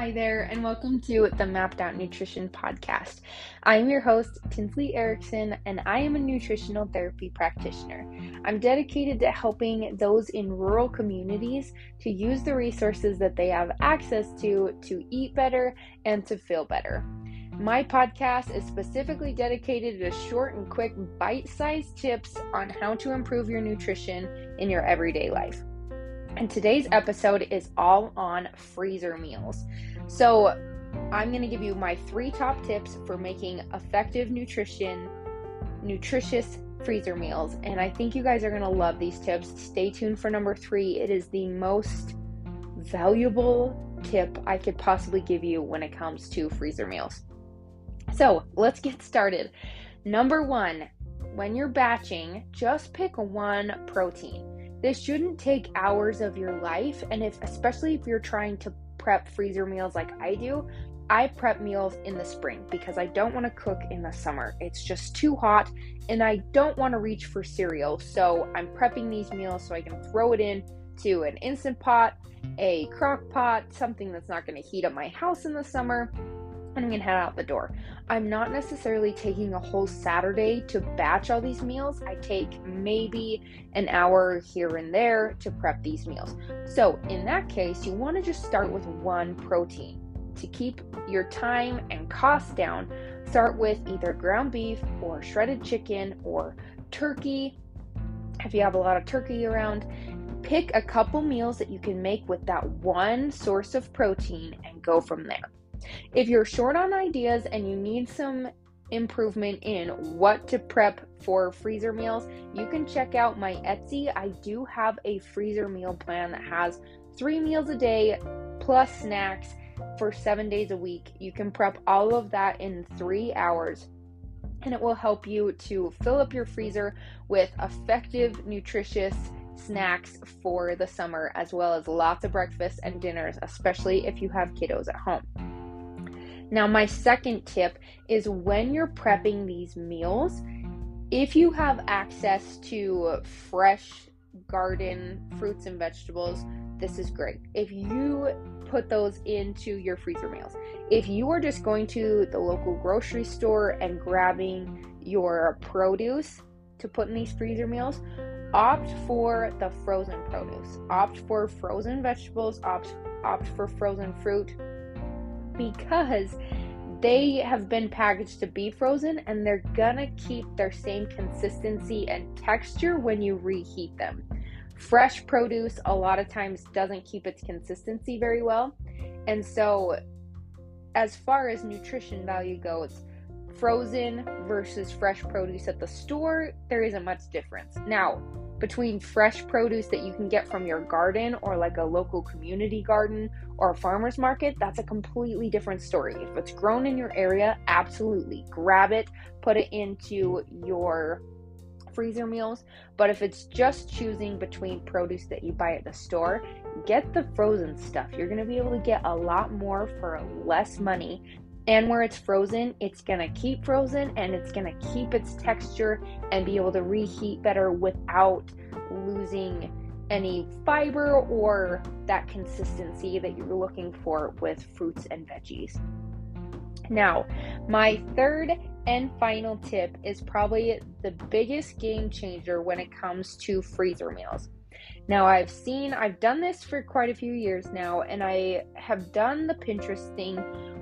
Hi there, and welcome to the Mapped Out Nutrition Podcast. I'm your host, Tinsley Erickson, and I am a nutritional therapy practitioner. I'm dedicated to helping those in rural communities to use the resources that they have access to to eat better and to feel better. My podcast is specifically dedicated to short and quick bite sized tips on how to improve your nutrition in your everyday life. And today's episode is all on freezer meals. So, I'm going to give you my three top tips for making effective nutrition, nutritious freezer meals. And I think you guys are going to love these tips. Stay tuned for number three. It is the most valuable tip I could possibly give you when it comes to freezer meals. So, let's get started. Number one, when you're batching, just pick one protein. This shouldn't take hours of your life, and if especially if you're trying to prep freezer meals like I do, I prep meals in the spring because I don't want to cook in the summer. It's just too hot and I don't want to reach for cereal. So I'm prepping these meals so I can throw it in to an instant pot, a crock pot, something that's not going to heat up my house in the summer, and I'm gonna head out the door. I'm not necessarily taking a whole Saturday to batch all these meals. I take maybe an hour here and there to prep these meals. So, in that case, you wanna just start with one protein. To keep your time and cost down, start with either ground beef or shredded chicken or turkey. If you have a lot of turkey around, pick a couple meals that you can make with that one source of protein and go from there. If you're short on ideas and you need some improvement in what to prep for freezer meals, you can check out my Etsy. I do have a freezer meal plan that has three meals a day plus snacks for seven days a week. You can prep all of that in three hours, and it will help you to fill up your freezer with effective, nutritious snacks for the summer, as well as lots of breakfasts and dinners, especially if you have kiddos at home. Now, my second tip is when you're prepping these meals, if you have access to fresh garden fruits and vegetables, this is great. If you put those into your freezer meals, if you are just going to the local grocery store and grabbing your produce to put in these freezer meals, opt for the frozen produce. Opt for frozen vegetables, opt opt for frozen fruit because they have been packaged to be frozen and they're gonna keep their same consistency and texture when you reheat them. Fresh produce a lot of times doesn't keep its consistency very well. And so, as far as nutrition value goes, frozen versus fresh produce at the store, there isn't much difference. Now, between fresh produce that you can get from your garden or like a local community garden or a farmer's market, that's a completely different story. If it's grown in your area, absolutely grab it, put it into your freezer meals. But if it's just choosing between produce that you buy at the store, get the frozen stuff. You're going to be able to get a lot more for less money and where it's frozen, it's gonna keep frozen and it's gonna keep its texture and be able to reheat better without losing any fiber or that consistency that you're looking for with fruits and veggies. Now, my third and final tip is probably the biggest game changer when it comes to freezer meals. Now, I've seen, I've done this for quite a few years now, and I have done the Pinterest thing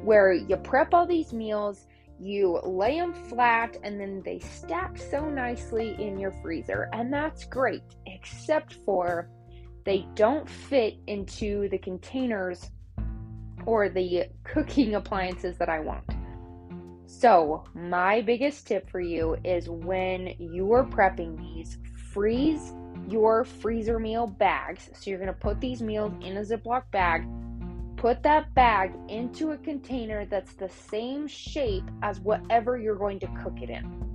where you prep all these meals, you lay them flat, and then they stack so nicely in your freezer. And that's great, except for they don't fit into the containers or the cooking appliances that I want. So, my biggest tip for you is when you are prepping these, freeze your freezer meal bags. So you're going to put these meals in a Ziploc bag. Put that bag into a container that's the same shape as whatever you're going to cook it in.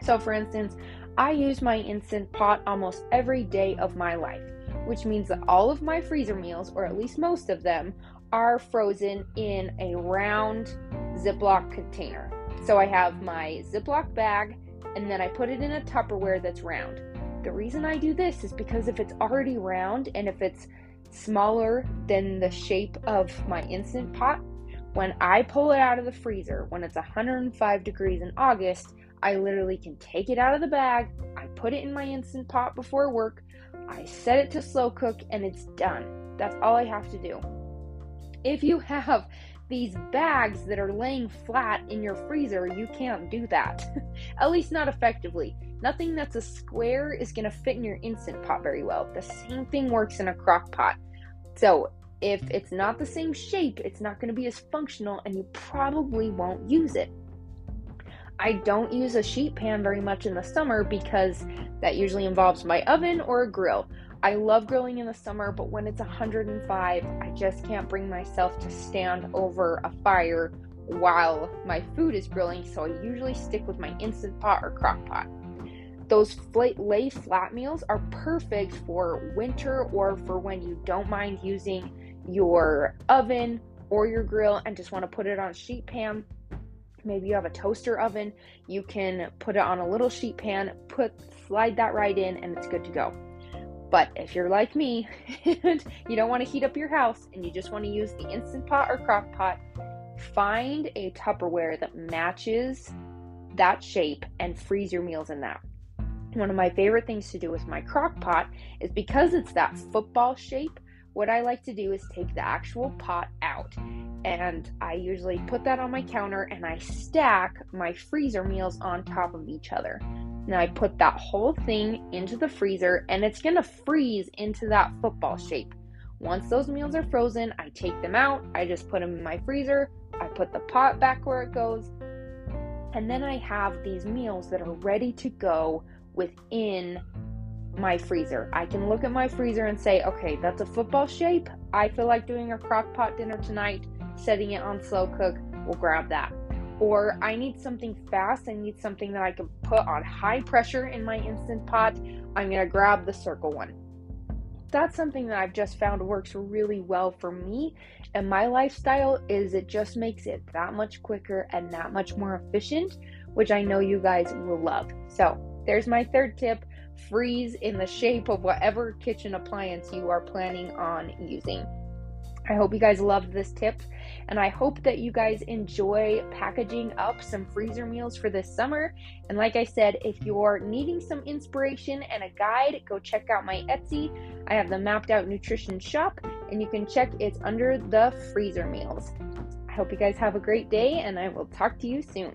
So, for instance, I use my instant pot almost every day of my life, which means that all of my freezer meals, or at least most of them, are frozen in a round Ziploc container. So I have my Ziploc bag and then I put it in a Tupperware that's round. The reason I do this is because if it's already round and if it's smaller than the shape of my instant pot. When I pull it out of the freezer, when it's 105 degrees in August, I literally can take it out of the bag, I put it in my instant pot before work, I set it to slow cook, and it's done. That's all I have to do. If you have these bags that are laying flat in your freezer, you can't do that. At least not effectively. Nothing that's a square is going to fit in your instant pot very well. The same thing works in a crock pot. So, if it's not the same shape, it's not going to be as functional and you probably won't use it. I don't use a sheet pan very much in the summer because that usually involves my oven or a grill. I love grilling in the summer, but when it's 105, I just can't bring myself to stand over a fire while my food is grilling, so I usually stick with my instant pot or crock pot. Those lay flat meals are perfect for winter or for when you don't mind using your oven or your grill and just want to put it on a sheet pan. Maybe you have a toaster oven, you can put it on a little sheet pan, put slide that right in and it's good to go. But if you're like me and you don't want to heat up your house and you just want to use the instant pot or crock pot, find a Tupperware that matches that shape and freeze your meals in that. One of my favorite things to do with my crock pot is because it's that football shape, what I like to do is take the actual pot out and I usually put that on my counter and I stack my freezer meals on top of each other. Now I put that whole thing into the freezer and it's gonna freeze into that football shape. Once those meals are frozen, I take them out, I just put them in my freezer, I put the pot back where it goes, and then I have these meals that are ready to go within my freezer. I can look at my freezer and say, okay, that's a football shape. I feel like doing a crock pot dinner tonight, setting it on slow cook, we'll grab that or I need something fast, I need something that I can put on high pressure in my instant pot, I'm going to grab the circle one. That's something that I've just found works really well for me and my lifestyle is it just makes it that much quicker and that much more efficient, which I know you guys will love. So, there's my third tip, freeze in the shape of whatever kitchen appliance you are planning on using. I hope you guys loved this tip, and I hope that you guys enjoy packaging up some freezer meals for this summer. And like I said, if you're needing some inspiration and a guide, go check out my Etsy. I have the mapped out nutrition shop, and you can check it's under the freezer meals. I hope you guys have a great day, and I will talk to you soon.